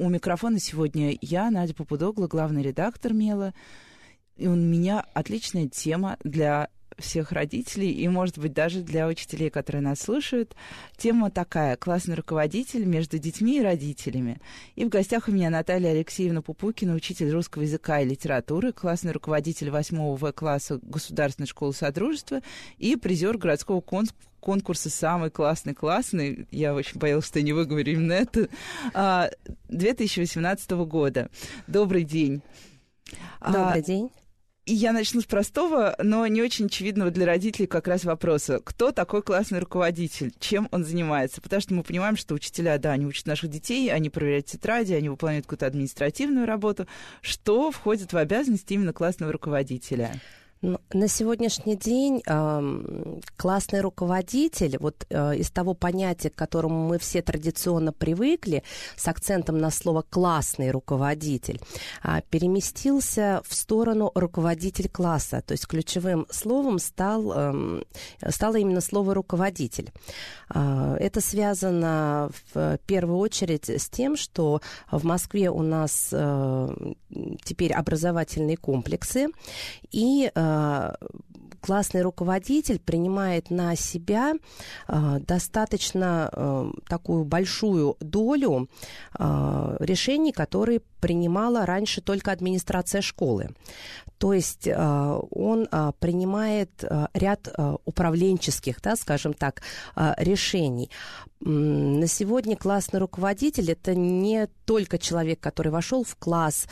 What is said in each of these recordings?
У микрофона сегодня я, Надя Попудогла, главный редактор «Мела». И у меня отличная тема для всех родителей и, может быть, даже для учителей, которые нас слушают. Тема такая – классный руководитель между детьми и родителями. И в гостях у меня Наталья Алексеевна Пупукина, учитель русского языка и литературы, классный руководитель 8 В-класса Государственной школы Содружества и призер городского конкурса конкурса «Самый классный классный», я очень боялась, что я не выговорю именно это, 2018 а, года. Добрый день. Добрый а, день. И я начну с простого, но не очень очевидного для родителей как раз вопроса. Кто такой классный руководитель? Чем он занимается? Потому что мы понимаем, что учителя, да, они учат наших детей, они проверяют тетради, они выполняют какую-то административную работу. Что входит в обязанности именно классного руководителя? На сегодняшний день классный руководитель, вот э, из того понятия, к которому мы все традиционно привыкли, с акцентом на слово классный руководитель, э, переместился в сторону руководитель класса. То есть ключевым словом стал, стало именно слово руководитель. Э, это связано в первую очередь с тем, что в Москве у нас э, теперь образовательные комплексы и э, а, классный руководитель принимает на себя э, достаточно э, такую большую долю э, решений, которые принимала раньше только администрация школы. То есть э, он э, принимает э, ряд управленческих, да, скажем так, решений. На сегодня классный руководитель это не только человек, который вошел в класс,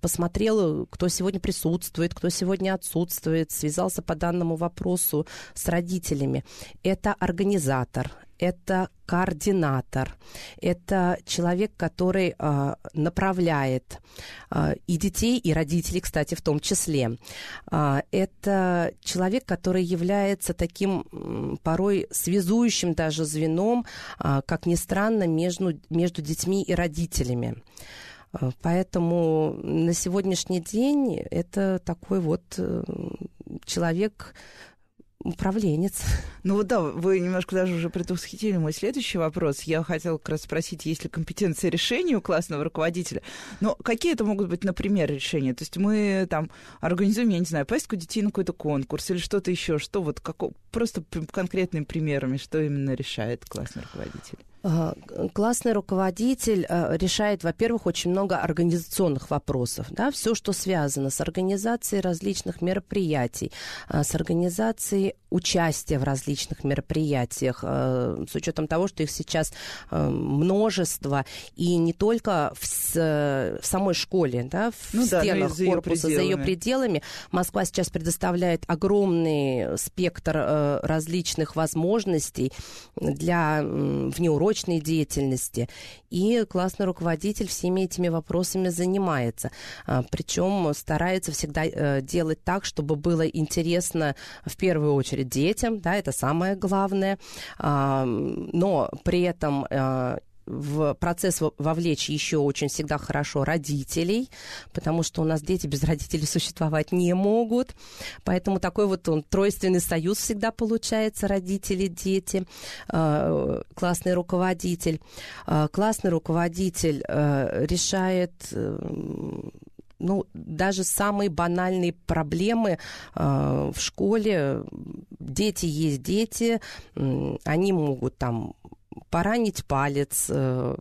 посмотрел, кто сегодня присутствует, кто сегодня отсутствует, связался по данному вопросу с родителями. Это организатор, это координатор, это человек, который э, направляет э, и детей, и родителей, кстати, в том числе. Э, это человек, который является таким э, порой связующим даже звеном, э, как ни странно, между, между детьми и родителями. Поэтому на сегодняшний день это такой вот человек, управленец. Ну вот да, вы немножко даже уже предвосхитили мой следующий вопрос. Я хотела как раз спросить, есть ли компетенция решения у классного руководителя. Но какие это могут быть, например, решения? То есть мы там организуем, я не знаю, поездку детей на какой-то конкурс или что-то еще. Что вот, как, просто конкретными примерами, что именно решает классный руководитель? Классный руководитель э, решает, во-первых, очень много организационных вопросов. Да? Все, что связано с организацией различных мероприятий, э, с организацией участия в различных мероприятиях, э, с учетом того, что их сейчас множество, и не только в, в самой школе, да, в ну, стенах да, корпуса, за ее пределами. Москва сейчас предоставляет огромный спектр различных возможностей для внеурочных научной деятельности. И классный руководитель всеми этими вопросами занимается. А, Причем старается всегда э, делать так, чтобы было интересно в первую очередь детям, да, это самое главное. Но при этом э, в процесс вовлечь еще очень всегда хорошо родителей, потому что у нас дети без родителей существовать не могут. Поэтому такой вот он тройственный союз всегда получается, родители, дети, э, классный руководитель. Э, классный руководитель решает ну, даже самые банальные проблемы э, в школе. Дети есть дети, э, они могут там поранить палец, э,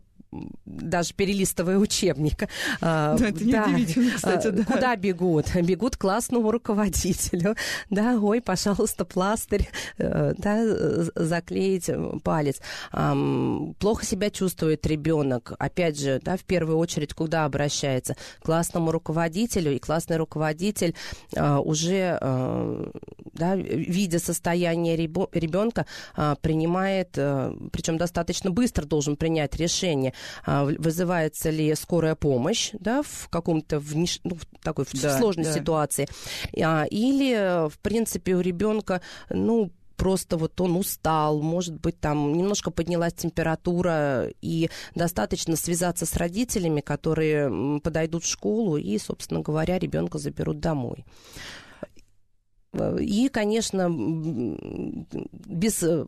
даже перелистывая учебник. А, да, это неудивительно, да. кстати, да. Куда бегут? Бегут к классному руководителю. Да, ой, пожалуйста, пластырь, э, да, заклеить палец. Плохо себя чувствует ребенок. Опять же, да, в первую очередь, куда обращается? К классному руководителю, и классный руководитель а, уже, а, да, видя состояние ребенка, принимает, причем достаточно быстро должен принять решение, а, вызывается ли скорая помощь, да, в каком-то в, ну, в такой да, сложной да. ситуации, а, или, в принципе, у ребенка, ну, просто вот он устал, может быть, там немножко поднялась температура, и достаточно связаться с родителями, которые подойдут в школу и, собственно говоря, ребенка заберут домой. И, конечно, без, э,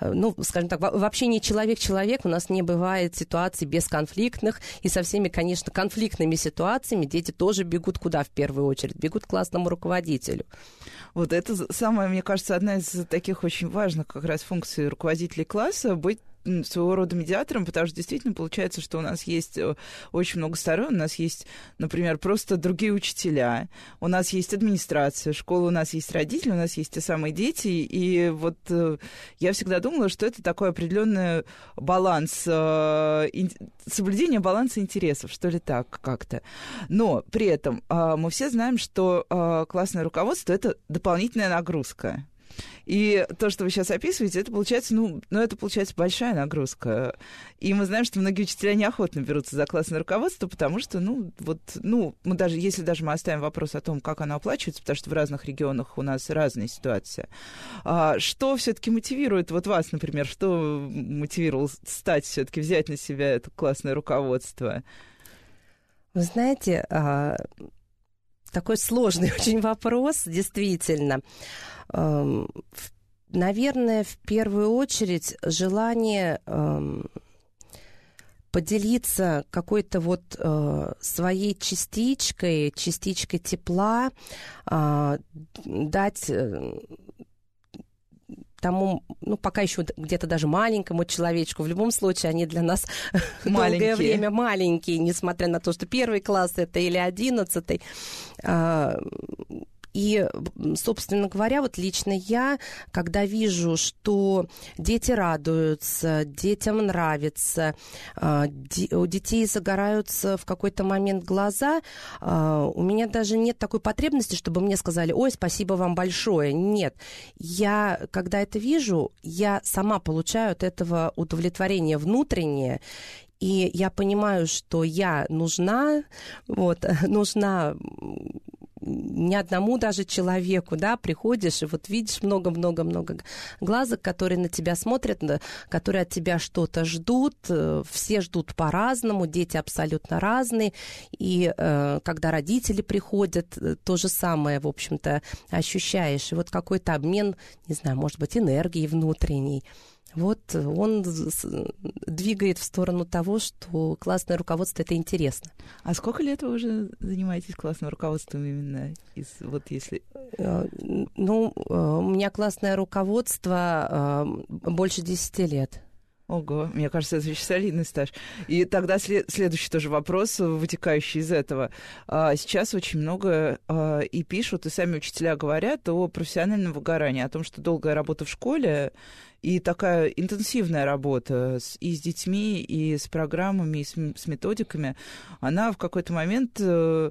ну, скажем так, в общении человек-человек у нас не бывает ситуаций бесконфликтных, и со всеми, конечно, конфликтными ситуациями дети тоже бегут куда в первую очередь? Бегут к классному руководителю. Вот это самое, мне кажется, одна из таких очень важных как раз функций руководителей класса быть своего рода медиатором, потому что действительно получается, что у нас есть э, очень много сторон. У нас есть, например, просто другие учителя, у нас есть администрация, школа, у нас есть родители, у нас есть те самые дети. И вот э, я всегда думала, что это такой определенный баланс, э, соблюдение баланса интересов, что ли так как-то. Но при этом мы все знаем, что классное руководство — это дополнительная нагрузка. И то, что вы сейчас описываете, это получается, ну, ну, это получается большая нагрузка. И мы знаем, что многие учителя неохотно берутся за классное руководство, потому что, ну, вот, ну, мы даже, если даже мы оставим вопрос о том, как оно оплачивается, потому что в разных регионах у нас разная ситуация, а, что все-таки мотивирует вот вас, например, что мотивировало стать все-таки взять на себя это классное руководство? Вы знаете, а, такой сложный очень вопрос, действительно. Эм, наверное, в первую очередь желание эм, поделиться какой-то вот э, своей частичкой, частичкой тепла, а, дать э, тому, ну, пока еще где-то даже маленькому человечку, в любом случае они для нас долгое время маленькие, несмотря на то, что первый класс это или одиннадцатый. И, собственно говоря, вот лично я, когда вижу, что дети радуются, детям нравится, а, у детей загораются в какой-то момент глаза, а, у меня даже нет такой потребности, чтобы мне сказали, ой, спасибо вам большое. Нет. Я, когда это вижу, я сама получаю от этого удовлетворение внутреннее, и я понимаю, что я нужна, вот, нужна ни одному даже человеку, да, приходишь и вот видишь много-много-много глазок, которые на тебя смотрят, которые от тебя что-то ждут, э, все ждут по-разному, дети абсолютно разные, и э, когда родители приходят, э, то же самое, в общем-то, ощущаешь, и вот какой-то обмен, не знаю, может быть, энергией внутренней, вот он двигает в сторону того, что классное руководство это интересно. А сколько лет вы уже занимаетесь классным руководством именно? Из, вот если... Э, ну, э, у меня классное руководство э, больше 10 лет. Ого, мне кажется, это очень солидный стаж. И тогда след- следующий тоже вопрос, вытекающий из этого. А, сейчас очень много а, и пишут, и сами учителя говорят о профессиональном выгорании, о том, что долгая работа в школе и такая интенсивная работа с, и с детьми, и с программами, и с, с методиками, она в какой-то момент э,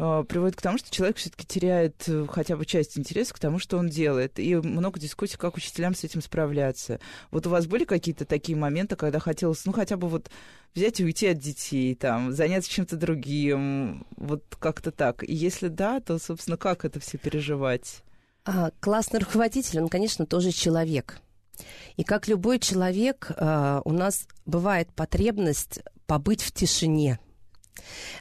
приводит к тому, что человек все-таки теряет э, хотя бы часть интереса к тому, что он делает. И много дискуссий, как учителям с этим справляться. Вот у вас были какие-то такие моменты, когда хотелось, ну, хотя бы вот взять и уйти от детей, там, заняться чем-то другим, вот как-то так. И если да, то, собственно, как это все переживать? А, классный руководитель, он, конечно, тоже человек. И как любой человек, э, у нас бывает потребность побыть в тишине.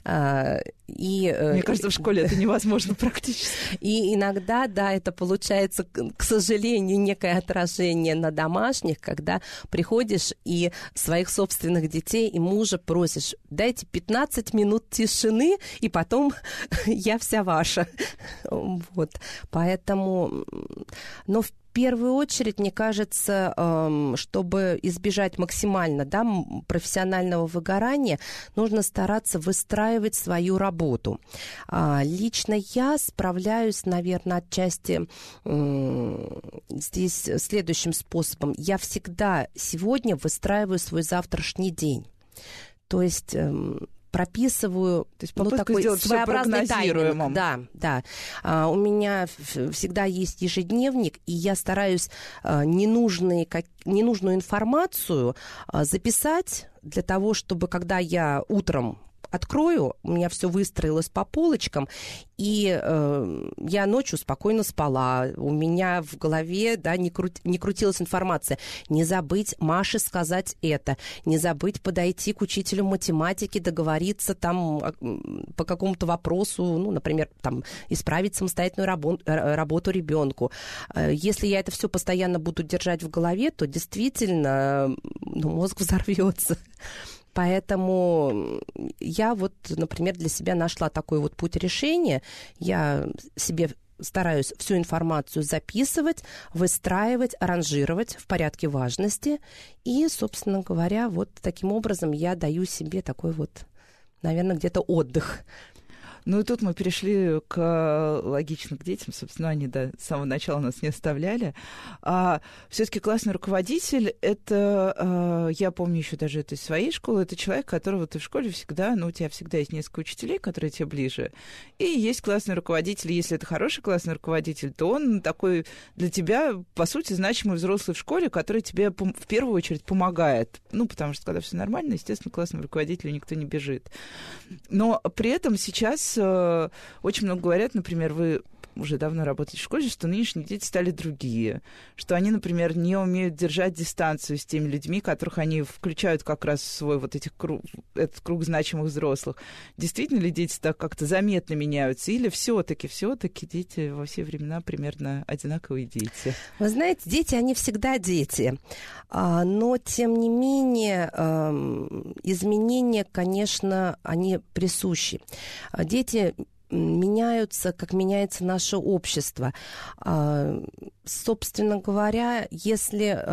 А, и, э, Мне кажется, в школе это невозможно практически. И иногда, да, это получается, к сожалению, некое отражение на домашних, когда приходишь и своих собственных детей и мужа просишь, дайте 15 минут тишины, и потом я вся ваша. Вот. Поэтому, но в первую очередь, мне кажется, эм, чтобы избежать максимально да, профессионального выгорания, нужно стараться выстраивать свою работу. А, лично я справляюсь, наверное, отчасти здесь следующим способом. Я всегда сегодня выстраиваю свой завтрашний день. То есть эм, прописываю То есть ну, такой своеобразный тайминг. Да, да. А, у меня всегда есть ежедневник, и я стараюсь а, ненужные, как, ненужную информацию а, записать, для того, чтобы когда я утром открою, у меня все выстроилось по полочкам, и э, я ночью спокойно спала. У меня в голове да, не, кру... не крутилась информация. Не забыть Маше сказать это, не забыть подойти к учителю математики, договориться там по какому-то вопросу, ну, например, там, исправить самостоятельную работу, э, работу ребенку. Э, если я это все постоянно буду держать в голове, то действительно ну, мозг взорвется. Поэтому я вот, например, для себя нашла такой вот путь решения. Я себе стараюсь всю информацию записывать, выстраивать, аранжировать в порядке важности. И, собственно говоря, вот таким образом я даю себе такой вот, наверное, где-то отдых ну и тут мы перешли к логично к детям, собственно, они до самого начала нас не оставляли. А все-таки классный руководитель это, а, я помню еще даже это из своей школы, это человек, которого ты в школе всегда, ну, у тебя всегда есть несколько учителей, которые тебе ближе, и есть классный руководитель. Если это хороший классный руководитель, то он такой для тебя, по сути, значимый взрослый в школе, который тебе в первую очередь помогает. Ну, потому что когда все нормально, естественно, классному руководителю никто не бежит. Но при этом сейчас э, очень много говорят, например, вы уже давно работаете в школе, что нынешние дети стали другие, что они, например, не умеют держать дистанцию с теми людьми, которых они включают как раз в свой вот этих круг, этот круг значимых взрослых. Действительно ли дети так как-то заметно меняются, или все-таки, все-таки дети во все времена примерно одинаковые дети? Вы знаете, дети, они всегда дети, а, но тем не менее изменения, конечно, они присущи. Дети меняются, как меняется наше общество. А, собственно говоря, если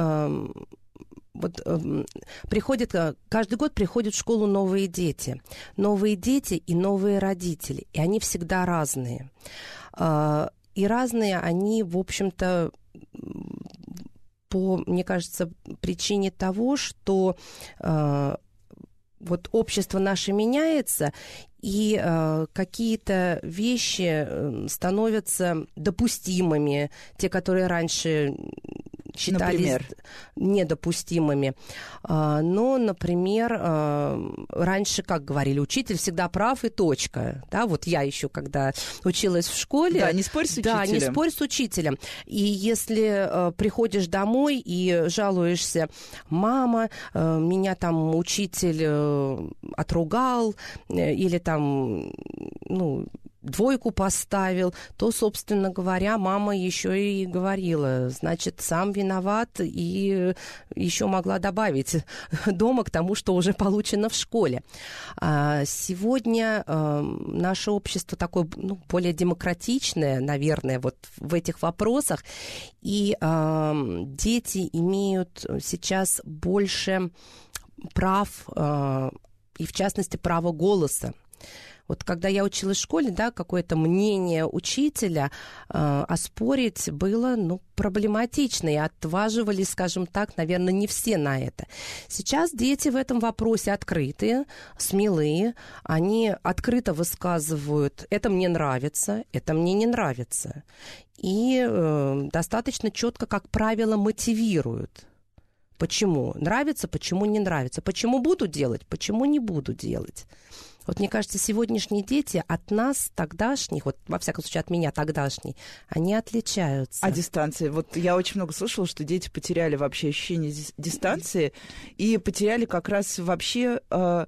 вот э, приходят, каждый год приходят в школу новые дети. Новые дети и новые родители. И они всегда разные. Э, и разные они, в общем-то, по, мне кажется, причине того, что э, вот общество наше меняется, и э, какие-то вещи э, становятся допустимыми, те, которые раньше считались например? недопустимыми. А, но, например, а, раньше, как говорили, учитель всегда прав и точка. Да, вот я еще, когда училась в школе... Да, не спорь с учителем. Да, не спорь с учителем. И если а, приходишь домой и жалуешься, мама, меня там учитель э, отругал, э, или там, ну, двойку поставил, то, собственно говоря, мама еще и говорила, значит, сам виноват и еще могла добавить дома к тому, что уже получено в школе. А сегодня эм, наше общество такое ну, более демократичное, наверное, вот в этих вопросах, и эм, дети имеют сейчас больше прав, э, и в частности, право голоса. Вот когда я училась в школе, да, какое-то мнение учителя э, оспорить было, ну, проблематично, и отваживались, скажем так, наверное, не все на это. Сейчас дети в этом вопросе открытые, смелые, они открыто высказывают, это мне нравится, это мне не нравится. И э, достаточно четко, как правило, мотивируют. Почему нравится, почему не нравится, почему буду делать, почему не буду делать. Вот мне кажется, сегодняшние дети от нас, тогдашних, вот во всяком случае от меня тогдашней, они отличаются. А дистанции? Вот я очень много слышала, что дети потеряли вообще ощущение дистанции и потеряли как раз вообще... Э,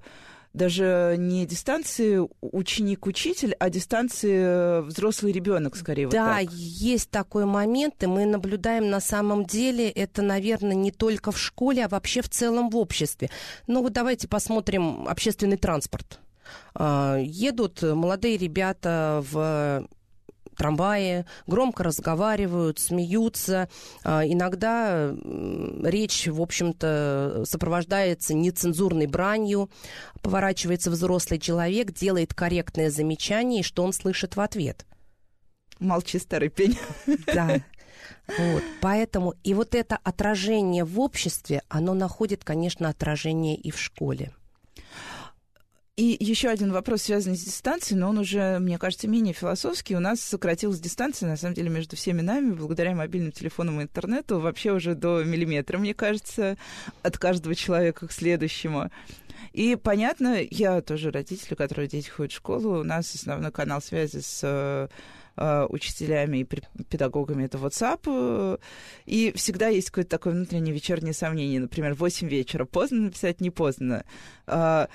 даже не дистанции ученик-учитель, а дистанции взрослый ребенок, скорее. Да, вот так. есть такой момент, и мы наблюдаем на самом деле это, наверное, не только в школе, а вообще в целом в обществе. Ну вот давайте посмотрим общественный транспорт. А, едут молодые ребята в трамвае, громко разговаривают, смеются. А, иногда речь, в общем-то, сопровождается нецензурной бранью. Поворачивается взрослый человек, делает корректное замечание, и что он слышит в ответ? Молчи, старый пень. Да. Вот, поэтому и вот это отражение в обществе, оно находит, конечно, отражение и в школе. И еще один вопрос, связанный с дистанцией, но он уже, мне кажется, менее философский. У нас сократилась дистанция, на самом деле, между всеми нами, благодаря мобильным телефонам и интернету, вообще уже до миллиметра, мне кажется, от каждого человека к следующему. И понятно, я тоже родитель, у которого дети ходят в школу, у нас основной канал связи с э, учителями и педагогами это WhatsApp, и всегда есть какое-то такое внутреннее вечернее сомнение, например, 8 вечера, поздно написать, не поздно. Э,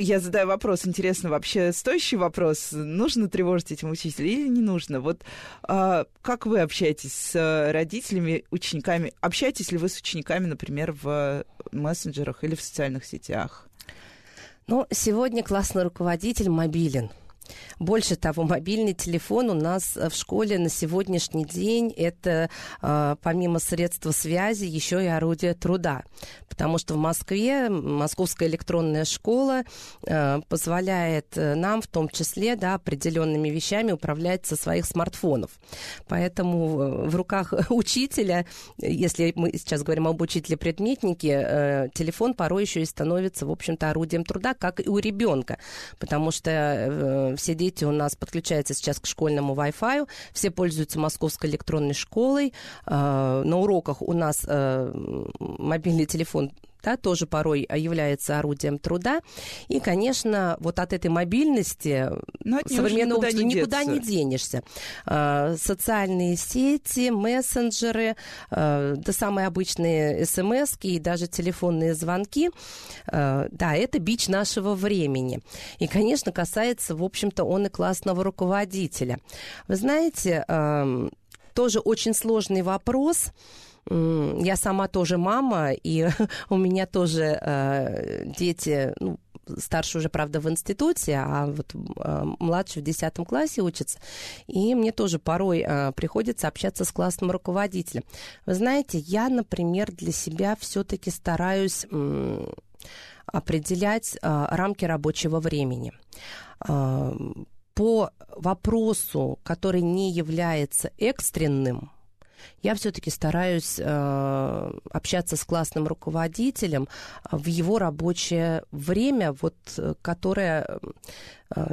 я задаю вопрос, интересно, вообще стоящий вопрос, нужно тревожить этим учителей или не нужно? Вот э, как вы общаетесь с родителями, учениками? Общаетесь ли вы с учениками, например, в мессенджерах или в социальных сетях? Ну, сегодня классный руководитель мобилен. Больше того, мобильный телефон у нас в школе на сегодняшний день это а, помимо средства связи еще и орудие труда. Потому что в Москве Московская электронная школа а, позволяет э, нам в том числе да, определенными вещами управлять со своих смартфонов. Поэтому э, в руках учителя, если мы сейчас говорим об учителе-предметнике, э, телефон порой еще и становится, в общем-то, орудием труда, как и у ребенка. Потому что все дети у нас подключаются сейчас к школьному Wi-Fi, все пользуются московской электронной школой. А, на уроках у нас э, мобильный телефон да, тоже порой является орудием труда. И, конечно, вот от этой мобильности от современного никуда, не, никуда не денешься. А, социальные сети, мессенджеры, а, да самые обычные смс и даже телефонные звонки, а, да, это бич нашего времени. И, конечно, касается, в общем-то, он и классного руководителя. Вы знаете, тоже очень сложный вопрос – я сама тоже мама, и у меня тоже э, дети, ну, старше уже, правда, в институте, а вот э, младший в 10 классе учится. И мне тоже порой э, приходится общаться с классным руководителем. Вы знаете, я, например, для себя все-таки стараюсь э, определять э, рамки рабочего времени. Э, по вопросу, который не является экстренным, я все-таки стараюсь э, общаться с классным руководителем в его рабочее время, вот, э, которое а,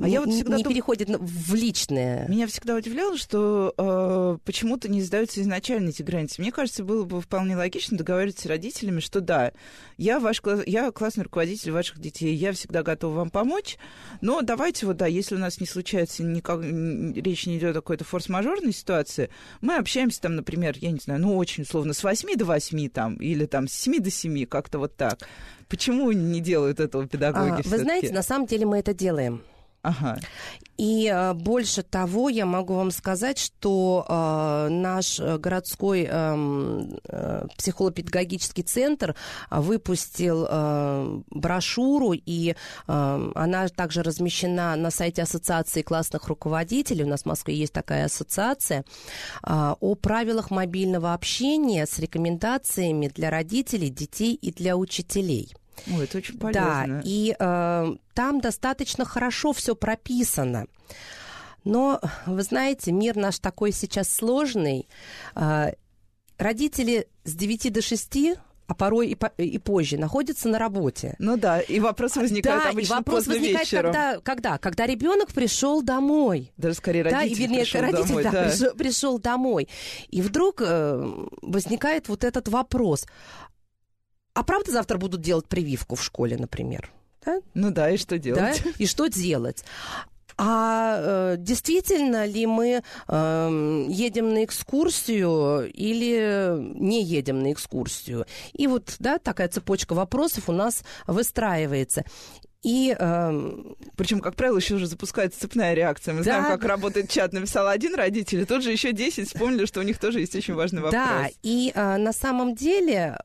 а я вот всегда не дум... переходит в личное. Меня всегда удивляло, что э, почему-то не сдаются изначально эти границы. Мне кажется, было бы вполне логично договариваться с родителями, что да, я ваш класс, я классный руководитель ваших детей, я всегда готова вам помочь, но давайте вот да, если у нас не случается никак, речь не идет о какой-то форс-мажорной ситуации, мы общаемся там, например, я не знаю, ну очень условно с 8 до 8 там или там с 7 до 7, как-то вот так. Почему не делают этого педагоги? А, вы знаете, на самом деле мы это делаем. Ага. И э, больше того, я могу вам сказать, что э, наш городской э, э, психолого-педагогический центр выпустил э, брошюру, и э, она также размещена на сайте Ассоциации классных руководителей. У нас в Москве есть такая ассоциация э, о правилах мобильного общения с рекомендациями для родителей, детей и для учителей. Ой, это очень полезно. Да, и э, там достаточно хорошо все прописано. Но, вы знаете, мир наш такой сейчас сложный. Э, родители с 9 до 6 а порой и, по, и позже находятся на работе. Ну да, и вопрос возникает да, обычно и вопрос поздно возникает, вечером. Когда, когда? Когда ребенок пришел домой. Даже скорее родитель да, и, вернее, пришел родитель домой. Да, да. Пришел, пришел домой. И вдруг э, возникает вот этот вопрос. А правда завтра будут делать прививку в школе, например? Да? Ну да, и что делать? Да? И что делать? А э, действительно ли мы э, едем на экскурсию или не едем на экскурсию? И вот, да, такая цепочка вопросов у нас выстраивается. И, э, причем, как правило, еще уже запускается цепная реакция. Мы да, знаем, как работает чат. Написал один родитель, и тут же еще 10 вспомнили, что у них тоже есть очень важный вопрос. Да, и э, на самом деле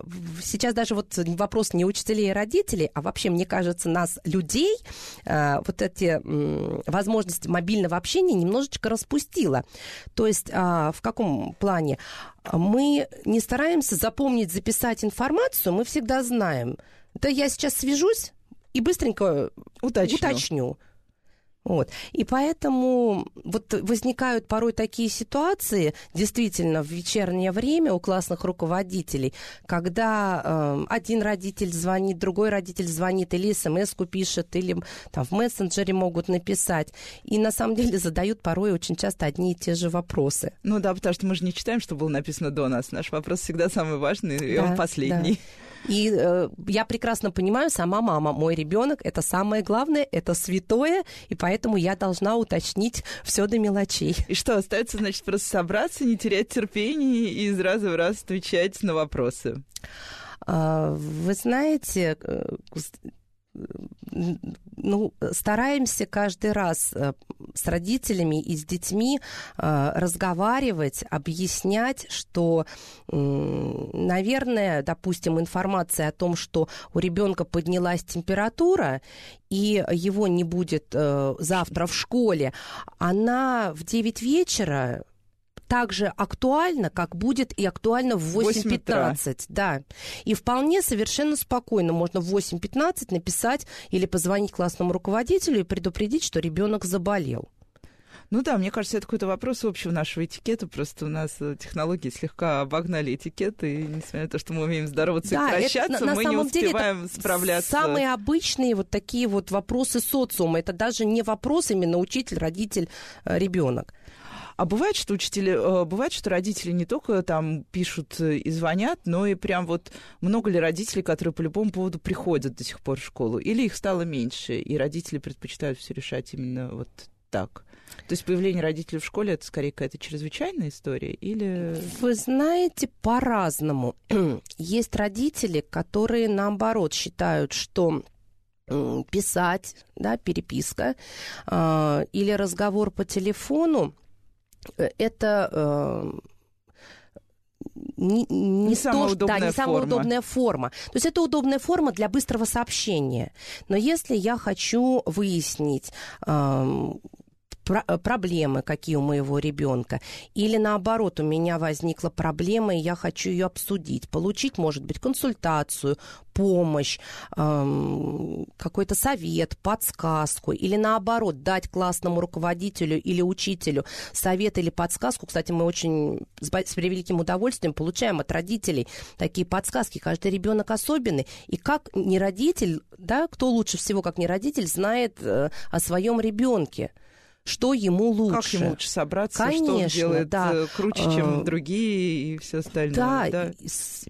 сейчас даже вот вопрос не учителей и родителей, а вообще, мне кажется, нас, людей, э, вот эти э, возможности мобильного общения немножечко распустило. То есть э, в каком плане? Мы не стараемся запомнить, записать информацию, мы всегда знаем. Да я сейчас свяжусь, и быстренько уточню. уточню. Вот. И поэтому вот возникают порой такие ситуации, действительно, в вечернее время у классных руководителей, когда э, один родитель звонит, другой родитель звонит, или смс-ку пишет, или там в мессенджере могут написать. И на самом деле задают порой очень часто одни и те же вопросы. Ну да, потому что мы же не читаем, что было написано до нас. Наш вопрос всегда самый важный, и да, он последний. Да. И э, я прекрасно понимаю, сама мама, мой ребенок, это самое главное, это святое, и поэтому я должна уточнить все до мелочей. И что, остается, значит, просто собраться, не терять терпения и из раза в раз отвечать на вопросы? А, вы знаете, э, ну, стараемся каждый раз э, с родителями и с детьми э, разговаривать, объяснять, что, наверное, допустим, информация о том, что у ребенка поднялась температура и его не будет э, завтра в школе, она в 9 вечера так же актуально, как будет и актуально в 8.15. Да. И вполне совершенно спокойно можно в 8.15 написать или позвонить классному руководителю и предупредить, что ребенок заболел. Ну да, мне кажется, это какой-то вопрос общего нашего этикета. Просто у нас э, технологии слегка обогнали этикет, и несмотря на то, что мы умеем здороваться да, и прощаться, это, на, мы на не успеваем деле, справляться. Самые обычные вот такие вот вопросы социума. Это даже не вопрос именно учитель, родитель, э, ребенок. А бывает, что учители, э, бывает, что родители не только там пишут и звонят, но и прям вот много ли родителей, которые по любому поводу приходят до сих пор в школу? Или их стало меньше, и родители предпочитают все решать именно вот так? То есть появление родителей в школе это скорее какая-то чрезвычайная история или... Вы знаете, по-разному. Есть родители, которые наоборот считают, что писать, да, переписка э, или разговор по телефону Э, это э, не, не, не, самая, то, удобная да, не самая форма. удобная форма. То есть это удобная форма для быстрого сообщения. Но если я хочу выяснить, э, э, проблемы, какие у моего ребенка, или наоборот, у меня возникла проблема, и я хочу ее обсудить, получить, может быть, консультацию, помощь, эм, какой-то совет, подсказку, или наоборот, дать классному руководителю или учителю совет или подсказку. Кстати, мы очень с, с превеликим удовольствием получаем от родителей такие подсказки. Каждый ребенок особенный. И как не родитель, да, кто лучше всего, как не родитель, знает э, о своем ребенке что ему лучше. Как ему лучше собраться, Конечно, что он делает да. Э, круче, чем а, другие и все остальное. Да, да,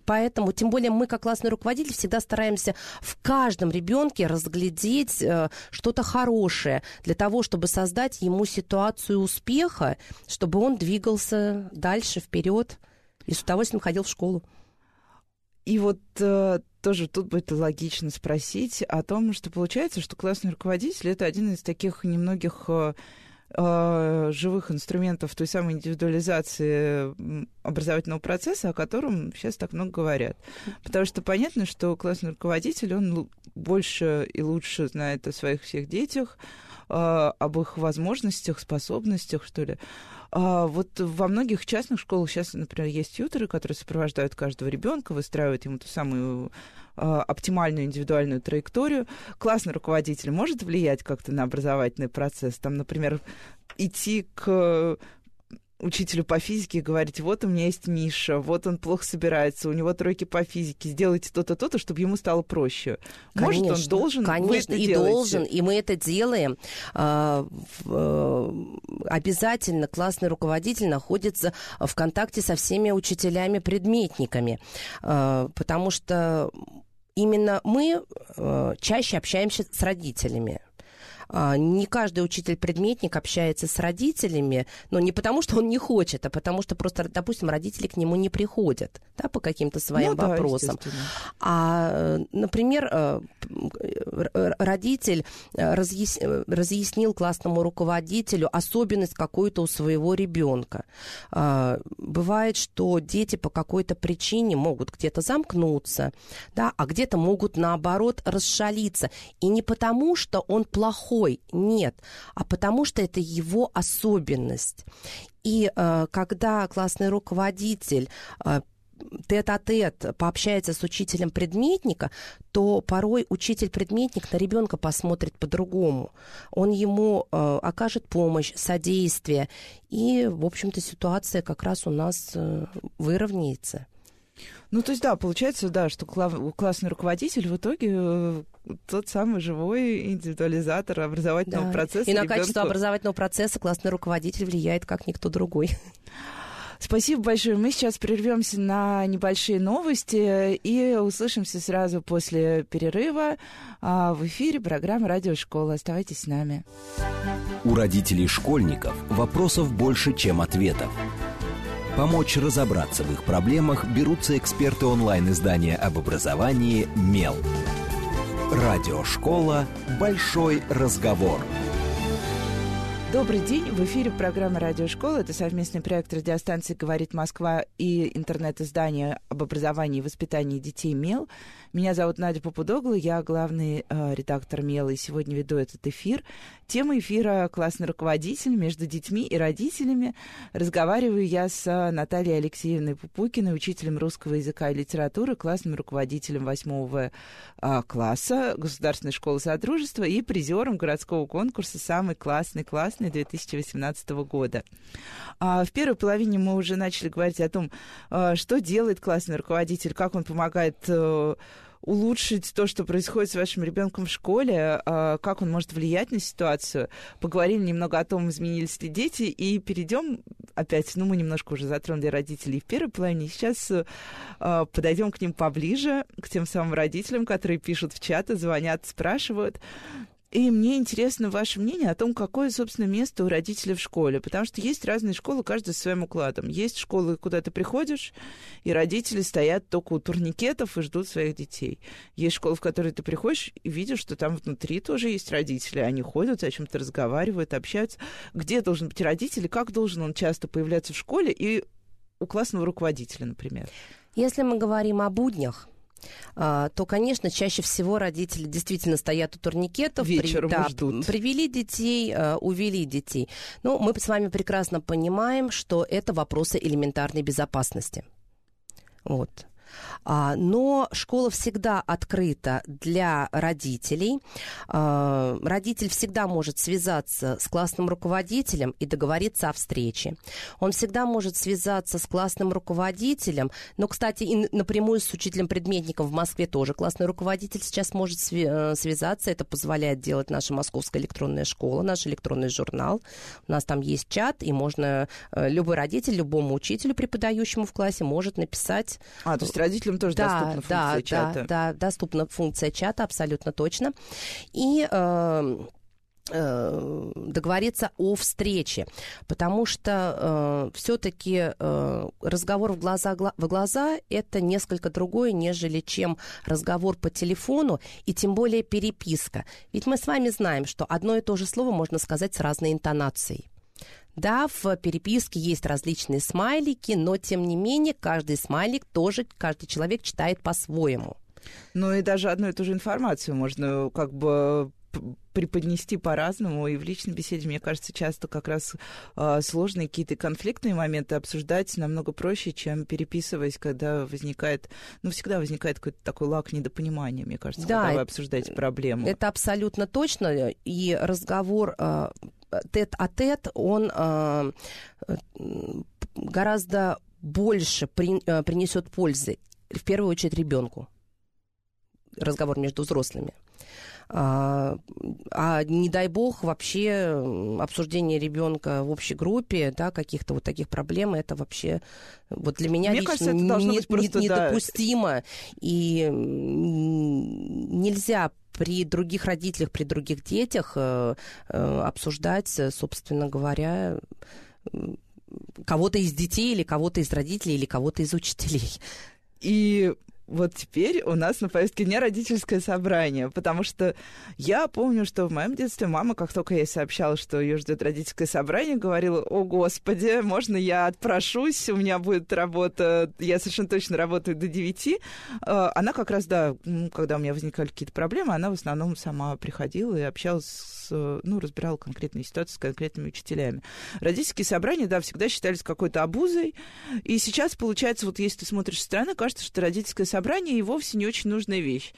поэтому, тем более мы, как классный руководитель, всегда стараемся в каждом ребенке разглядеть э, что-то хорошее для того, чтобы создать ему ситуацию успеха, чтобы он двигался дальше, вперед и с удовольствием ходил в школу. И вот э, тоже тут будет логично спросить о том, что получается, что классный руководитель это один из таких немногих э, э, живых инструментов той самой индивидуализации образовательного процесса, о котором сейчас так много говорят. Потому что понятно, что классный руководитель, он больше и лучше знает о своих всех детях, об их возможностях, способностях, что ли. А вот во многих частных школах сейчас, например, есть тьютеры, которые сопровождают каждого ребенка, выстраивают ему ту самую а, оптимальную индивидуальную траекторию. Классный руководитель может влиять как-то на образовательный процесс. Там, например, идти к учителю по физике и говорить, вот у меня есть Миша, вот он плохо собирается, у него тройки по физике, сделайте то-то, то-то, чтобы ему стало проще. Конечно, Может, он должен, Конечно, и делаете. должен, и мы это делаем. А, э, обязательно классный руководитель находится в контакте со всеми учителями-предметниками, а, потому что именно мы э, чаще общаемся с родителями. А, не каждый учитель-предметник общается с родителями, но не потому, что он не хочет, а потому что просто, допустим, родители к нему не приходят да, по каким-то своим ну, вопросам. Да, а, например, э, родитель э, разъяс... разъяснил классному руководителю особенность какую-то у своего ребенка. А, бывает, что дети по какой-то причине могут где-то замкнуться, да, а где-то могут, наоборот, расшалиться. И не потому, что он плохой, плохой, нет, а потому что это его особенность. И э, когда классный руководитель э, тет-а-тет пообщается с учителем предметника, то порой учитель-предметник на ребенка посмотрит по-другому. Он ему э, окажет помощь, содействие, и, в общем-то, ситуация как раз у нас э, выровняется. Ну, то есть, да, получается, да, что классный руководитель в итоге э, тот самый живой индивидуализатор образовательного да. процесса. И на ребенку... качество образовательного процесса классный руководитель влияет как никто другой. Спасибо большое. Мы сейчас прервемся на небольшие новости и услышимся сразу после перерыва а, в эфире программы «Радиошкола». Оставайтесь с нами. У родителей школьников вопросов больше, чем ответов. Помочь разобраться в их проблемах берутся эксперты онлайн-издания об образовании «Мел». Радиошкола «Большой разговор». Добрый день. В эфире программа «Радиошкола». Это совместный проект радиостанции «Говорит Москва» и интернет-издание об образовании и воспитании детей «Мел». Меня зовут Надя Попудогла, я главный э, редактор МЕЛа, и сегодня веду этот эфир. Тема эфира «Классный руководитель между детьми и родителями». Разговариваю я с э, Натальей Алексеевной Пупукиной, учителем русского языка и литературы, классным руководителем восьмого э, класса Государственной школы Содружества и призером городского конкурса «Самый классный классный» 2018 года. А в первой половине мы уже начали говорить о том, э, что делает классный руководитель, как он помогает э, улучшить то, что происходит с вашим ребенком в школе, а, как он может влиять на ситуацию. Поговорили немного о том, изменились ли дети, и перейдем опять, ну, мы немножко уже затронули родителей в первой половине, сейчас а, подойдем к ним поближе, к тем самым родителям, которые пишут в чаты, звонят, спрашивают. И мне интересно ваше мнение о том, какое, собственно, место у родителей в школе. Потому что есть разные школы, каждая с своим укладом. Есть школы, куда ты приходишь, и родители стоят только у турникетов и ждут своих детей. Есть школы, в которые ты приходишь и видишь, что там внутри тоже есть родители. Они ходят, о чем-то разговаривают, общаются. Где должен быть родитель, как должен он часто появляться в школе и у классного руководителя, например? Если мы говорим о буднях, то, конечно, чаще всего родители действительно стоят у турникетов. Вечером при, да, ждут. Привели детей, а, увели детей. Но мы с вами прекрасно понимаем, что это вопросы элементарной безопасности. Вот. А, но школа всегда открыта для родителей. А, родитель всегда может связаться с классным руководителем и договориться о встрече. Он всегда может связаться с классным руководителем, но, кстати, и напрямую с учителем предметников в Москве тоже классный руководитель сейчас может э, связаться. Это позволяет делать наша московская электронная школа, наш электронный журнал. У нас там есть чат, и можно э, любой родитель, любому учителю, преподающему в классе, может написать. А, то есть родителям тоже да, доступна функция да, чата. Да, да, доступна функция чата, абсолютно точно. И э, э, договориться о встрече, потому что э, все-таки э, разговор в глаза в глаза это несколько другое, нежели чем разговор по телефону и тем более переписка. Ведь мы с вами знаем, что одно и то же слово можно сказать с разной интонацией. Да, в переписке есть различные смайлики, но тем не менее каждый смайлик тоже каждый человек читает по-своему. Ну и даже одну и ту же информацию можно как бы преподнести по-разному, и в личной беседе, мне кажется, часто как раз э, сложные какие-то конфликтные моменты обсуждать намного проще, чем переписываясь, когда возникает, ну, всегда возникает какой-то такой лак недопонимания, мне кажется, да, когда вы обсуждаете проблему. Это абсолютно точно, и разговор э, тет-а-тет, он э, гораздо больше э, принесет пользы, в первую очередь, ребенку. Разговор между взрослыми. А, а не дай бог вообще обсуждение ребенка в общей группе, да, каких-то вот таких проблем, это вообще вот для меня Мне лично кажется, это не, быть просто, не, недопустимо. Да. И нельзя при других родителях, при других детях э, э, обсуждать, собственно говоря, кого-то из детей или кого-то из родителей или кого-то из учителей. И вот теперь у нас на повестке дня родительское собрание, потому что я помню, что в моем детстве мама, как только ей сообщала, что ее ждет родительское собрание, говорила, о, Господи, можно я отпрошусь, у меня будет работа, я совершенно точно работаю до 9. А, она как раз, да, когда у меня возникали какие-то проблемы, она в основном сама приходила и общалась с, ну, разбирала конкретные ситуации с конкретными учителями. Родительские собрания, да, всегда считались какой-то обузой, и сейчас, получается, вот если ты смотришь со стороны, кажется, что родительское собрание и вовсе не очень нужная вещь.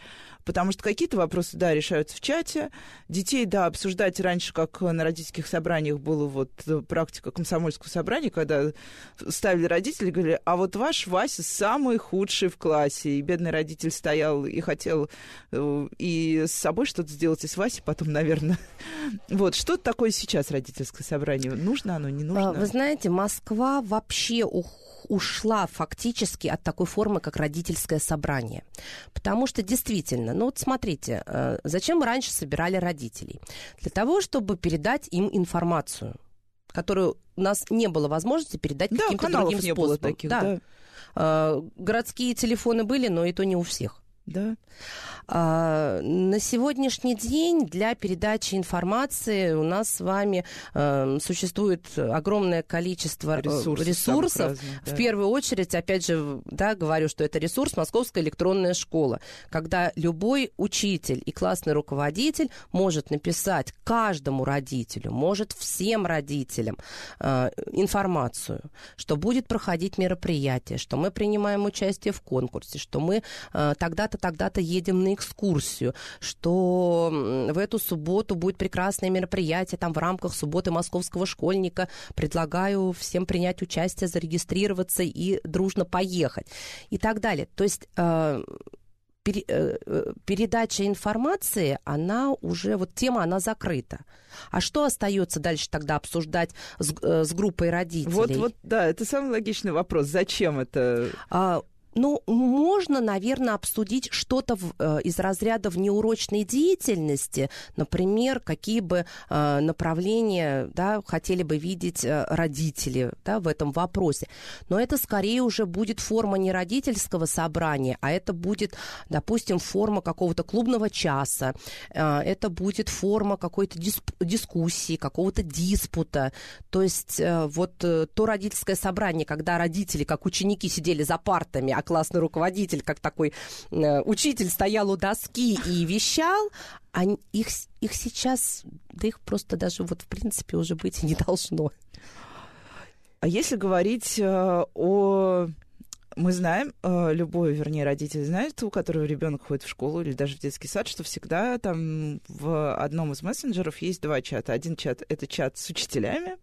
Потому что какие-то вопросы, да, решаются в чате. Детей, да, обсуждать раньше, как на родительских собраниях было вот э, практика комсомольского собрания, когда ставили родители, говорили, а вот ваш Вася самый худший в классе. И бедный родитель стоял и хотел э, и с собой что-то сделать, и с Васей потом, наверное. Вот, что такое сейчас родительское собрание? Нужно оно, не а, нужно? Вы знаете, Москва вообще уходит ушла фактически от такой формы, как родительское собрание. Потому что действительно, ну вот смотрите, э, зачем мы раньше собирали родителей? Для того, чтобы передать им информацию которую у нас не было возможности передать да, каким-то другим не способом. Было таких, да. Да. Э, городские телефоны были, но и то не у всех. Да. А, на сегодняшний день для передачи информации у нас с вами а, существует огромное количество э, ресурсов. ресурсов. Разных, да. В первую очередь, опять же, да, говорю, что это ресурс Московская электронная школа, когда любой учитель и классный руководитель может написать каждому родителю, может всем родителям а, информацию, что будет проходить мероприятие, что мы принимаем участие в конкурсе, что мы а, тогда-то тогда-то, тогда-то едем на экскурсию, что в эту субботу будет прекрасное мероприятие там в рамках субботы московского школьника. Предлагаю всем принять участие, зарегистрироваться и дружно поехать и так далее. То есть э, э, э, передача информации, она уже, вот тема, она закрыта. А что остается дальше тогда обсуждать с, с группой родителей? Вот, вот, да, это самый логичный вопрос. Зачем это? А, ну, можно, наверное, обсудить что-то э, из разряда внеурочной деятельности, например, какие бы э, направления да, хотели бы видеть э, родители да, в этом вопросе. Но это скорее уже будет форма не родительского собрания, а это будет, допустим, форма какого-то клубного часа, это будет форма какой-то дис дискуссии, какого-то диспута. То есть вот то родительское собрание, когда родители, как ученики, сидели за партами, а классный руководитель, как такой э, учитель стоял у доски и вещал, а их, их сейчас, да их просто даже вот в принципе уже быть не должно. А если говорить э, о мы знаем, э, любой, вернее, родитель знает, у которого ребенок ходит в школу или даже в детский сад, что всегда там в одном из мессенджеров есть два чата. Один чат — это чат с учителями,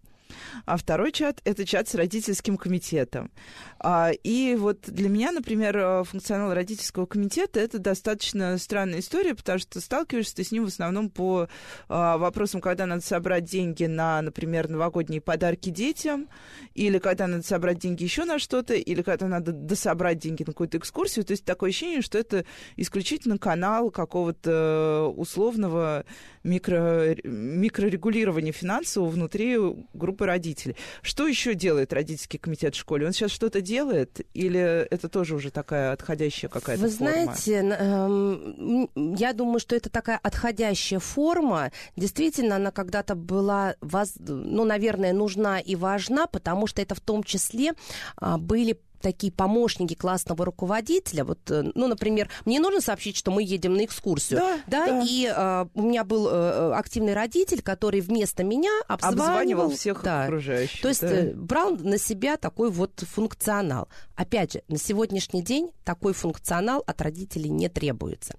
а второй чат — это чат с родительским комитетом. А, и вот для меня, например, э, функционал родительского комитета — это достаточно странная история, потому что сталкиваешься ты с ним в основном по а, вопросам, когда надо собрать деньги на, например, новогодние подарки детям, или когда надо собрать деньги еще на что-то, или когда надо дособрать деньги на какую-то экскурсию. То есть такое ощущение, что это исключительно канал какого-то условного микро, микрорегулирования финансового внутри группы родителей. Что еще делает родительский комитет в школе? Он сейчас что-то делает или это тоже уже такая отходящая какая-то Вы форма? знаете, эм, я думаю, что это такая отходящая форма. Действительно, она когда-то была, ну, наверное, нужна и важна, потому что это в том числе а, были такие помощники классного руководителя. Вот, э, ну, например, мне нужно сообщить, что мы едем на экскурсию. Да, да, да. и э, у меня был э, активный родитель, который вместо меня обзванивал, обзванивал всех да. окружающих. То есть да. Э, брал на себя такой вот функционал. Опять же, на сегодняшний день такой функционал от родителей не требуется.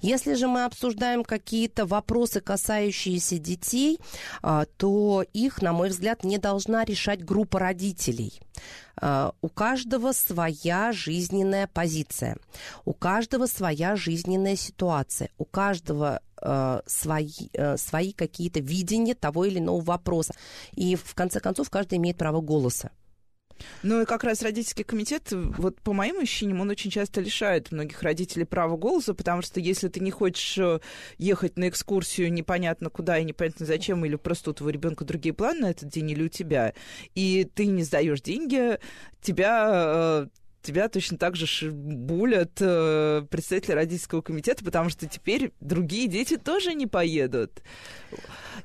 Если же мы обсуждаем какие-то вопросы, касающиеся детей, э, то их, на мой взгляд, не должна решать группа родителей. Э, у каждого своя жизненная позиция, у каждого своя жизненная ситуация, у каждого э, свои, э, свои какие-то видения того или иного вопроса. И в конце концов каждый имеет право голоса. Ну и как раз родительский комитет, вот по моим ощущениям, он очень часто лишает многих родителей права голоса, потому что если ты не хочешь э, ехать на экскурсию непонятно куда и непонятно зачем, или просто у твоего ребенка другие планы на этот день, или у тебя, и ты не сдаешь деньги, тебя э, тебя точно так же булят э, представители родительского комитета, потому что теперь другие дети тоже не поедут.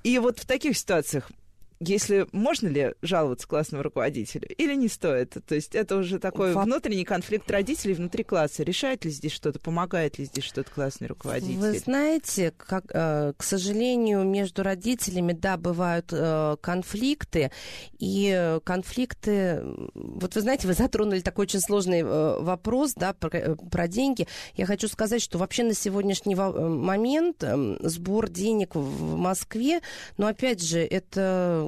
И вот в таких ситуациях если можно ли жаловаться классному руководителю или не стоит? То есть это уже такой Во... внутренний конфликт родителей внутри класса. Решает ли здесь что-то, помогает ли здесь что-то классный руководитель? Вы знаете, как, э, к сожалению, между родителями, да, бывают э, конфликты, и конфликты... Вот вы знаете, вы затронули такой очень сложный э, вопрос, да, про, про деньги. Я хочу сказать, что вообще на сегодняшний момент эм, сбор денег в Москве, но опять же, это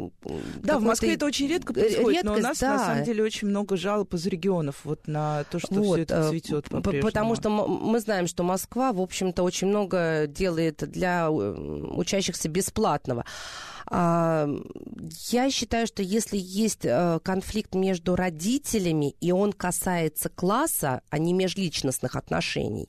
да, в Москве это очень редко происходит, редкость, но у нас да. на самом деле очень много жалоб из регионов вот на то, что вот, все это э, цветет Потому что мы знаем, что Москва, в общем-то, очень много делает для э, учащихся бесплатного. А, я считаю, что если есть э, конфликт между родителями, и он касается класса, а не межличностных отношений,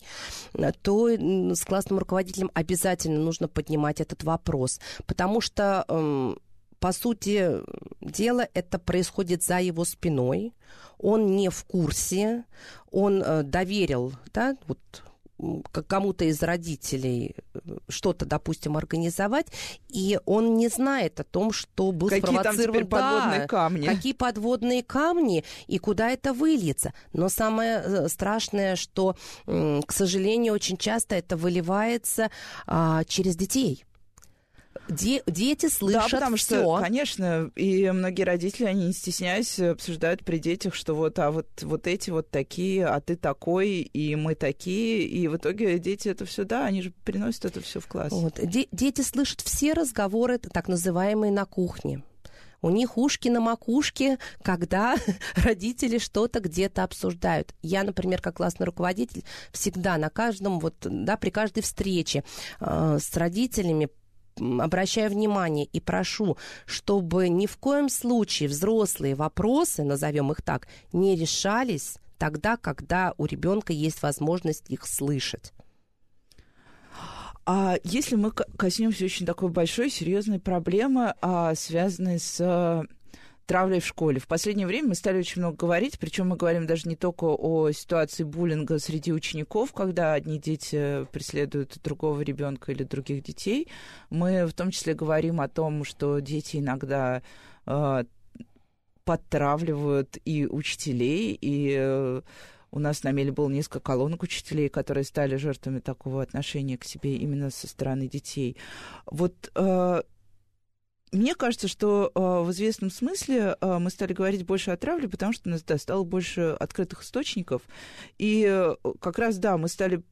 то с классным руководителем обязательно нужно поднимать этот вопрос. Потому что эм, по сути дела, это происходит за его спиной. Он не в курсе, он э, доверил, да, вот кому-то из родителей э, что-то, допустим, организовать, и он не знает о том, что был какие спровоцирован... Там подводные да, камни. Какие подводные камни и куда это выльется. Но самое э, страшное, что, к сожалению, очень часто это выливается а, через детей де- дети слышат Да, потому что, всё. конечно, и многие родители, они не стесняясь, обсуждают при детях, что вот, а вот, вот эти вот такие, а ты такой, и мы такие, и в итоге дети это все, да, они же приносят это все в класс. Вот. Де- дети слышат все разговоры, так называемые на кухне. У них ушки на макушке, когда родители что-то где-то обсуждают. Я, например, как классный руководитель, всегда на каждом, вот, да, при каждой встрече э, с родителями обращаю внимание и прошу, чтобы ни в коем случае взрослые вопросы, назовем их так, не решались тогда, когда у ребенка есть возможность их слышать. А если мы коснемся очень такой большой, серьезной проблемы, а, связанной с травлей в школе. В последнее время мы стали очень много говорить, причем мы говорим даже не только о ситуации буллинга среди учеников, когда одни дети преследуют другого ребенка или других детей. Мы в том числе говорим о том, что дети иногда э, подтравливают и учителей, и э, у нас на Меле было несколько колонок учителей, которые стали жертвами такого отношения к себе именно со стороны детей. Вот э, мне кажется, что э, в известном смысле э, мы стали говорить больше о травле, потому что у нас да, стало больше открытых источников. И э, как раз, да, мы стали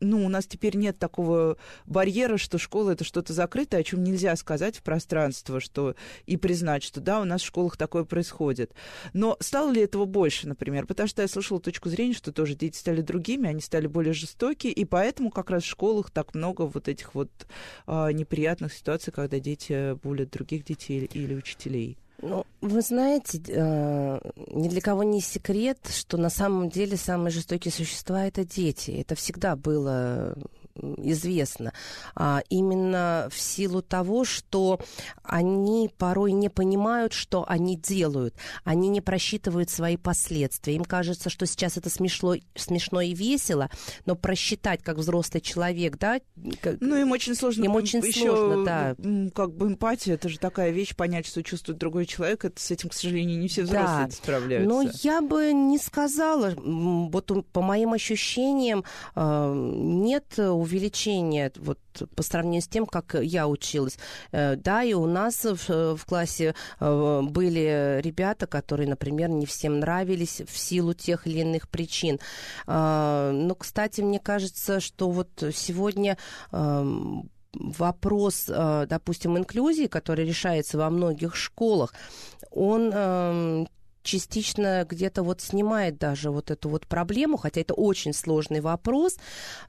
ну, у нас теперь нет такого барьера, что школа это что-то закрытое, о чем нельзя сказать в пространство, что и признать, что да, у нас в школах такое происходит. Но стало ли этого больше, например? Потому что я слышала точку зрения, что тоже дети стали другими, они стали более жестокие, и поэтому как раз в школах так много вот этих вот а, неприятных ситуаций, когда дети булят других детей или учителей. Ну, вы знаете, э, ни для кого не секрет, что на самом деле самые жестокие существа это дети. Это всегда было известно. А именно в силу того, что они порой не понимают, что они делают. Они не просчитывают свои последствия. Им кажется, что сейчас это смешно, смешно и весело, но просчитать как взрослый человек, да? Как... Ну, им очень сложно. Им очень еще, сложно, да. Как бы эмпатия, это же такая вещь, понять, что чувствует другой человек, это с этим, к сожалению, не все взрослые да. справляются. Но я бы не сказала, вот по моим ощущениям, а, нет увеличение вот по сравнению с тем, как я училась. Э, да, и у нас в, в классе э, были ребята, которые, например, не всем нравились в силу тех или иных причин. А, но, кстати, мне кажется, что вот сегодня эм, вопрос, э, допустим, инклюзии, который решается во многих школах, он эм, частично где-то вот снимает даже вот эту вот проблему, хотя это очень сложный вопрос,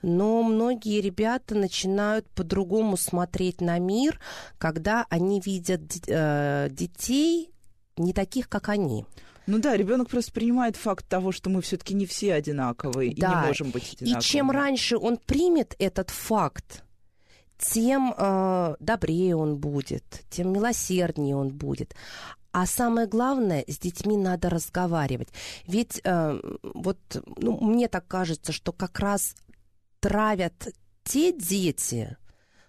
но многие ребята начинают по-другому смотреть на мир, когда они видят э, детей не таких, как они. Ну да, ребенок просто принимает факт того, что мы все-таки не все одинаковые да. и не можем быть одинаковыми. И чем раньше он примет этот факт, тем э, добрее он будет, тем милосерднее он будет. А самое главное, с детьми надо разговаривать. Ведь э, вот ну, мне так кажется, что как раз травят те дети,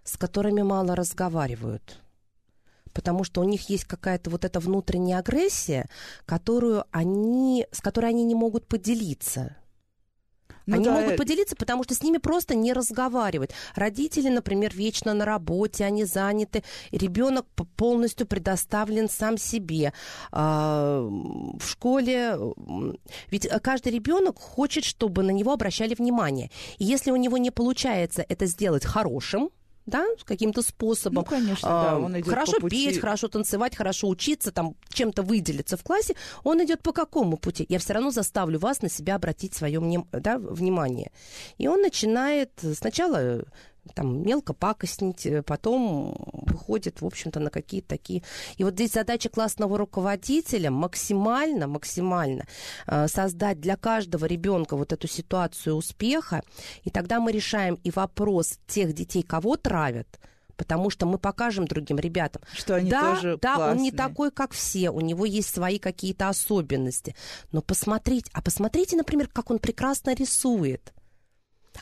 с которыми мало разговаривают потому что у них есть какая-то вот эта внутренняя агрессия, которую они, с которой они не могут поделиться. Ну, Они да. могут поделиться, потому что с ними просто не разговаривают. Родители, например, вечно на работе, они заняты, ребенок полностью предоставлен сам себе. А, в школе, ведь каждый ребенок хочет, чтобы на него обращали внимание. И если у него не получается это сделать хорошим, да, каким-то способом. Ну, конечно, а, да, он идет Хорошо по пути... петь, хорошо танцевать, хорошо учиться, там, чем-то выделиться в классе. Он идет по какому пути? Я все равно заставлю вас на себя обратить свое да, внимание. И он начинает сначала там мелко пакостнить, э, потом выходит, в общем-то, на какие-то такие... И вот здесь задача классного руководителя максимально, максимально э, создать для каждого ребенка вот эту ситуацию успеха, и тогда мы решаем и вопрос тех детей, кого травят, потому что мы покажем другим ребятам, что они да, тоже да, классные. он не такой, как все, у него есть свои какие-то особенности, но посмотрите, а посмотрите, например, как он прекрасно рисует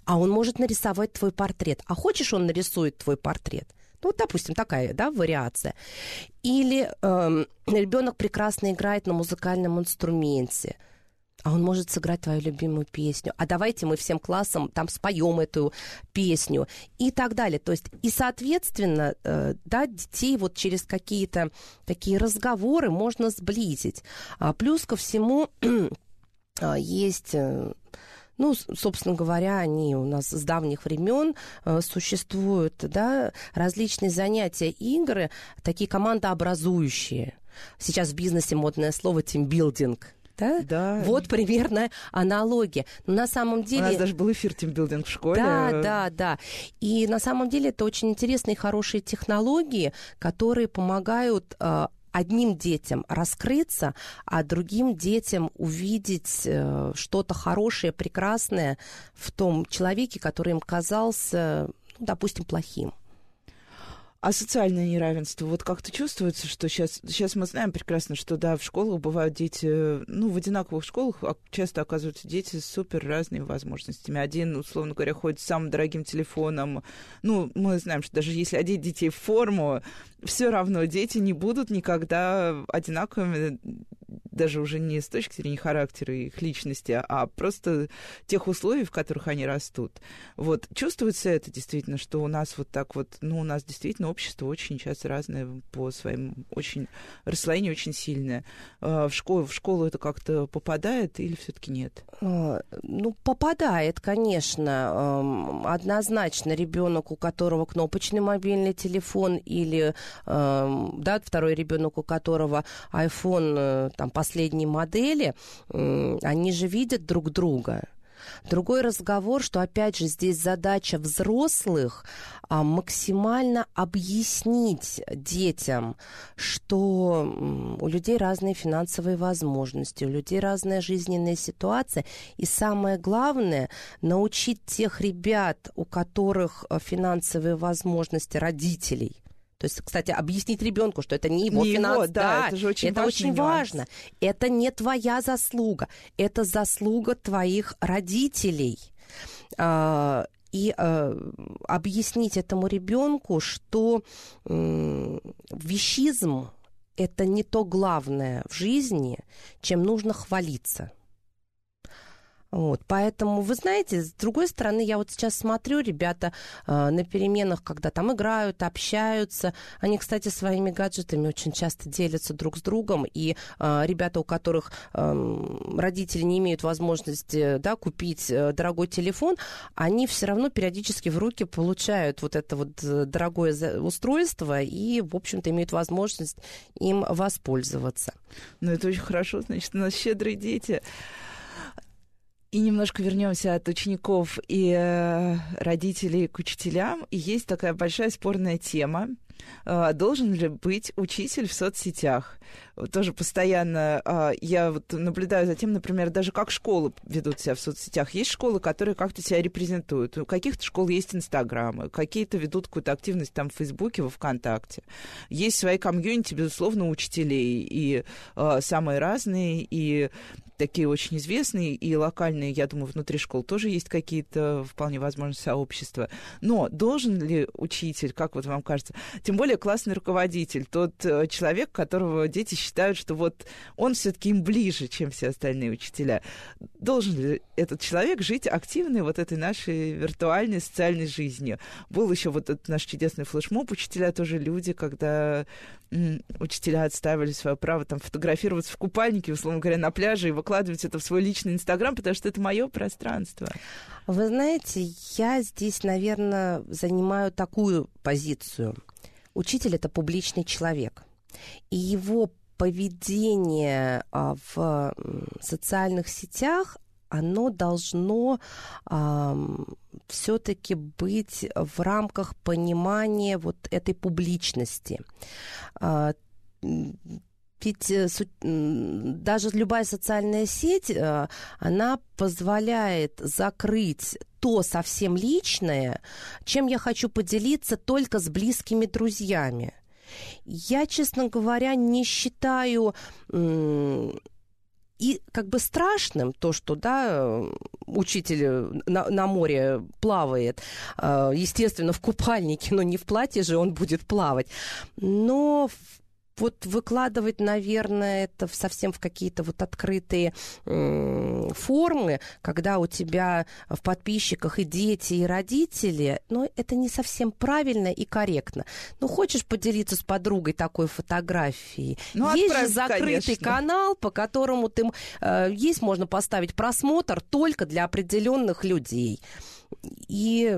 а он может нарисовать твой портрет. А хочешь, он нарисует твой портрет? Ну, вот, допустим, такая, да, вариация. Или э, ребенок прекрасно играет на музыкальном инструменте а он может сыграть твою любимую песню, а давайте мы всем классом там споем эту песню и так далее. То есть, и, соответственно, э, да, детей вот через какие-то такие разговоры можно сблизить. А плюс ко всему а, есть э, ну, собственно говоря, они у нас с давних времен э, существуют, да, различные занятия, игры, такие командообразующие. Сейчас в бизнесе модное слово тимбилдинг. Да? да. Вот примерно аналогия. Но на самом деле... У нас даже был эфир тимбилдинг в школе. Да, да, да. И на самом деле это очень интересные и хорошие технологии, которые помогают э, одним детям раскрыться, а другим детям увидеть э, что-то хорошее, прекрасное в том человеке, который им казался, ну, допустим, плохим. А социальное неравенство, вот как-то чувствуется, что сейчас, сейчас мы знаем прекрасно, что да, в школах бывают дети, ну, в одинаковых школах часто оказываются дети с супер разными возможностями. Один, условно говоря, ходит с самым дорогим телефоном. Ну, мы знаем, что даже если одеть детей в форму, все равно дети не будут никогда одинаковыми даже уже не с точки зрения характера их личности, а просто тех условий, в которых они растут. Вот чувствуется это действительно, что у нас вот так вот, ну, у нас действительно общество очень часто разное по своим, очень, расслоение очень сильное. А в школу, в школу это как-то попадает или все-таки нет? А, ну, попадает, конечно. Однозначно ребенок, у которого кнопочный мобильный телефон или, да, второй ребенок, у которого iPhone э, там последней модели, они же видят друг друга. Другой разговор, что опять же здесь задача взрослых а, максимально объяснить детям, что у людей разные финансовые возможности, у людей разная жизненная ситуация. И самое главное, научить тех ребят, у которых э, финансовые возможности родителей, то есть, кстати, объяснить ребенку, что это не его не финанс. Его, да, да, это же очень, это очень важно. Это не твоя заслуга, это заслуга твоих родителей. А, и э, объяснить этому ребенку, что вещизм это не то главное в жизни, чем нужно хвалиться. Вот, поэтому, вы знаете, с другой стороны, я вот сейчас смотрю, ребята э, на переменах, когда там играют, общаются, они, кстати, своими гаджетами очень часто делятся друг с другом, и э, ребята, у которых э, родители не имеют возможности да, купить э, дорогой телефон, они все равно периодически в руки получают вот это вот э, дорогое устройство и, в общем-то, имеют возможность им воспользоваться. Ну, это очень хорошо, значит, у нас щедрые дети. И немножко вернемся от учеников и э, родителей к учителям. И есть такая большая спорная тема. Э, должен ли быть учитель в соцсетях? тоже постоянно а, я вот наблюдаю за тем, например, даже как школы ведут себя в соцсетях. Есть школы, которые как-то себя репрезентуют. У каких-то школ есть инстаграмы, какие-то ведут какую-то активность там в Фейсбуке, во ВКонтакте. Есть свои комьюнити, безусловно, учителей, и а, самые разные, и такие очень известные и локальные, я думаю, внутри школ тоже есть какие-то вполне возможно сообщества. Но должен ли учитель, как вот вам кажется, тем более классный руководитель, тот э, человек, которого дети считают, что вот он все-таки им ближе, чем все остальные учителя. Должен ли этот человек жить активной вот этой нашей виртуальной социальной жизнью? Был еще вот этот наш чудесный флешмоб, учителя тоже люди, когда м, учителя отстаивали свое право там фотографироваться в купальнике, условно говоря, на пляже и выкладывать это в свой личный инстаграм, потому что это мое пространство. Вы знаете, я здесь, наверное, занимаю такую позицию. Учитель это публичный человек. И его поведение а, в социальных сетях, оно должно а, все-таки быть в рамках понимания вот этой публичности. Ведь э, даже любая социальная сеть, э, она позволяет закрыть то совсем личное, чем я хочу поделиться только с близкими друзьями. Я, честно говоря, не считаю и как бы страшным то, что, да, учитель на, на море плавает, э, естественно, в купальнике, но не в платье же он будет плавать. Но вот выкладывать, наверное, это совсем в какие-то вот открытые э, формы, когда у тебя в подписчиках и дети, и родители, но это не совсем правильно и корректно. Ну, хочешь поделиться с подругой такой фотографией? Ну, есть отправь, же закрытый конечно. канал, по которому ты э, есть, можно поставить просмотр только для определенных людей. И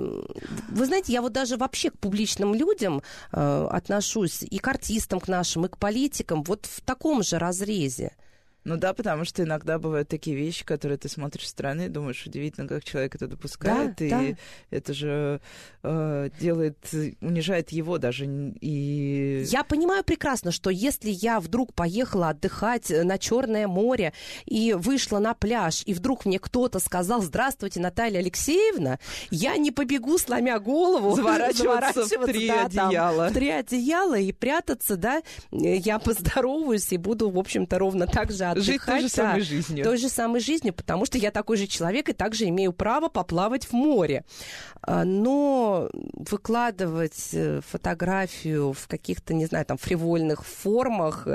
вы знаете, я вот даже вообще к публичным людям э, отношусь, и к артистам, к нашим, и к политикам, вот в таком же разрезе. Ну да, потому что иногда бывают такие вещи, которые ты смотришь со стороны и думаешь, удивительно, как человек это допускает, да, и да. это же э, делает, унижает его даже. И... Я понимаю прекрасно, что если я вдруг поехала отдыхать на Черное море и вышла на пляж, и вдруг мне кто-то сказал, здравствуйте, Наталья Алексеевна, я не побегу, сломя голову, заворачиваться, в три да, одеяла. Там, в три одеяла и прятаться, да, я поздороваюсь и буду, в общем-то, ровно так же. Жить той же да, самой жизнью. Той же самой жизнью, потому что я такой же человек и также имею право поплавать в море. А, но выкладывать э, фотографию в каких-то, не знаю, там, фривольных формах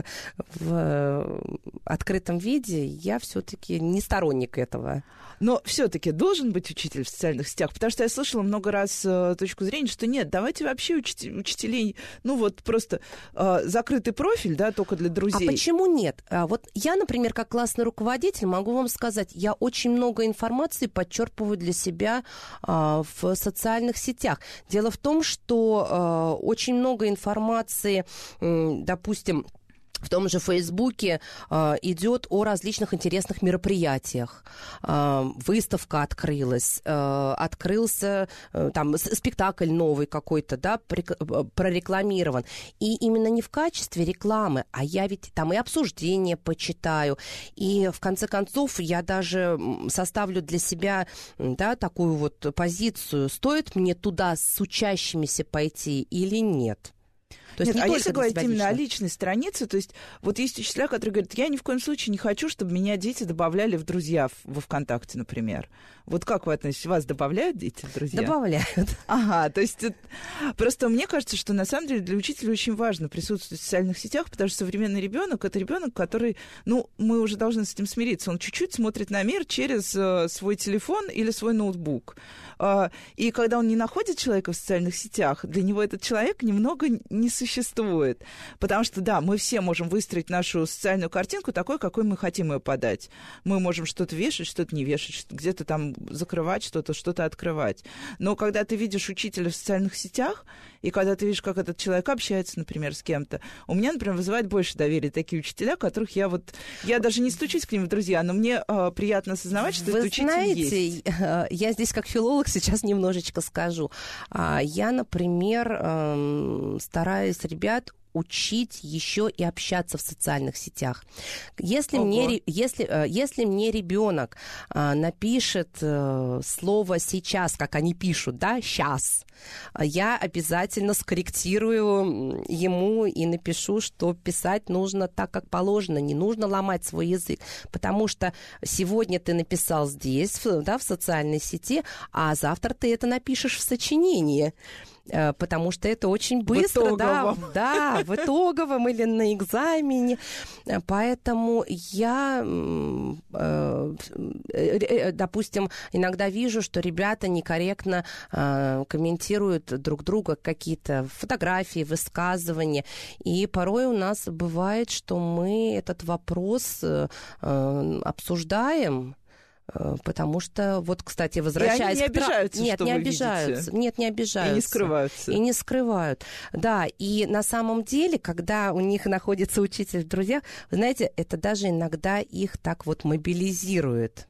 в э, открытом виде, я все-таки не сторонник этого. Но все-таки должен быть учитель в социальных сетях, потому что я слышала много раз э, точку зрения, что нет, давайте вообще учитель, учителей, ну вот просто э, закрытый профиль, да, только для друзей. А почему нет? А, вот я, например, как классный руководитель могу вам сказать, я очень много информации подчерпываю для себя э, в социальных сетях. Дело в том, что э, очень много информации, допустим, в том же Фейсбуке э, идет о различных интересных мероприятиях. Э, выставка открылась, э, открылся э, там спектакль новый какой-то, да, э, прорекламирован. И именно не в качестве рекламы, а я ведь там и обсуждения почитаю, и в конце концов я даже составлю для себя, да, такую вот позицию, стоит мне туда с учащимися пойти или нет. То есть Нет, не а если говорить именно о личной странице, то есть вот есть учителя, которые говорят, я ни в коем случае не хочу, чтобы меня дети добавляли в друзья во ВКонтакте, например. Вот как вы относитесь? Вас добавляют дети в друзья? Добавляют. Ага, то есть просто мне кажется, что на самом деле для учителя очень важно присутствовать в социальных сетях, потому что современный ребенок это ребенок, который, ну, мы уже должны с этим смириться. Он чуть-чуть смотрит на мир через э, свой телефон или свой ноутбук. Э, и когда он не находит человека в социальных сетях, для него этот человек немного не существует. Потому что, да, мы все можем выстроить нашу социальную картинку такой, какой мы хотим ее подать. Мы можем что-то вешать, что-то не вешать, где-то там закрывать что-то, что-то открывать. Но когда ты видишь учителя в социальных сетях, и когда ты видишь, как этот человек общается, например, с кем-то, у меня, например, вызывает больше доверия такие учителя, которых я вот... Я даже не стучусь к ним в друзья, но мне э, приятно осознавать, что Вы этот учитель знаете, есть. я здесь как филолог сейчас немножечко скажу. А, я, например, эм, стараюсь ребят учить еще и общаться в социальных сетях. Если Ого. мне, если, э, если мне ребенок а, напишет э, слово сейчас, как они пишут, да, сейчас, я обязательно скорректирую ему и напишу, что писать нужно так, как положено, не нужно ломать свой язык, потому что сегодня ты написал здесь, да, в социальной сети, а завтра ты это напишешь в сочинении. Э, Потому что это очень быстро, да, итоговом. да, в итоговом или на экзамене. Э, Поэтому я, э, допустим, иногда вижу, что ребята некорректно комментируют друг друга какие-то фотографии, высказывания. И порой у нас бывает, что мы этот вопрос обсуждаем. Э, Потому что, вот, кстати, возвращаясь не к обижаются, Нет, что не вы обижаются. видите. Нет, не обижаются. И не скрываются. И не скрывают. Да, и на самом деле, когда у них находится учитель в друзьях, вы знаете, это даже иногда их так вот мобилизирует.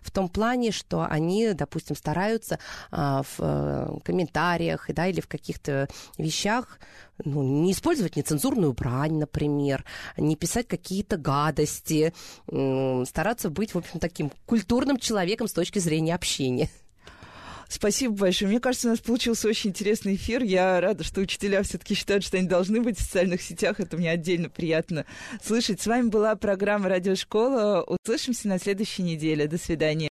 В том плане, что они, допустим, стараются а, в э, комментариях да, или в каких-то вещах ну, не использовать нецензурную брань, например, не писать какие-то гадости, стараться быть, в общем, таким культурным человеком с точки зрения общения. Спасибо большое. Мне кажется, у нас получился очень интересный эфир. Я рада, что учителя все-таки считают, что они должны быть в социальных сетях. Это мне отдельно приятно слышать. С вами была программа «Радиошкола». Услышимся на следующей неделе. До свидания.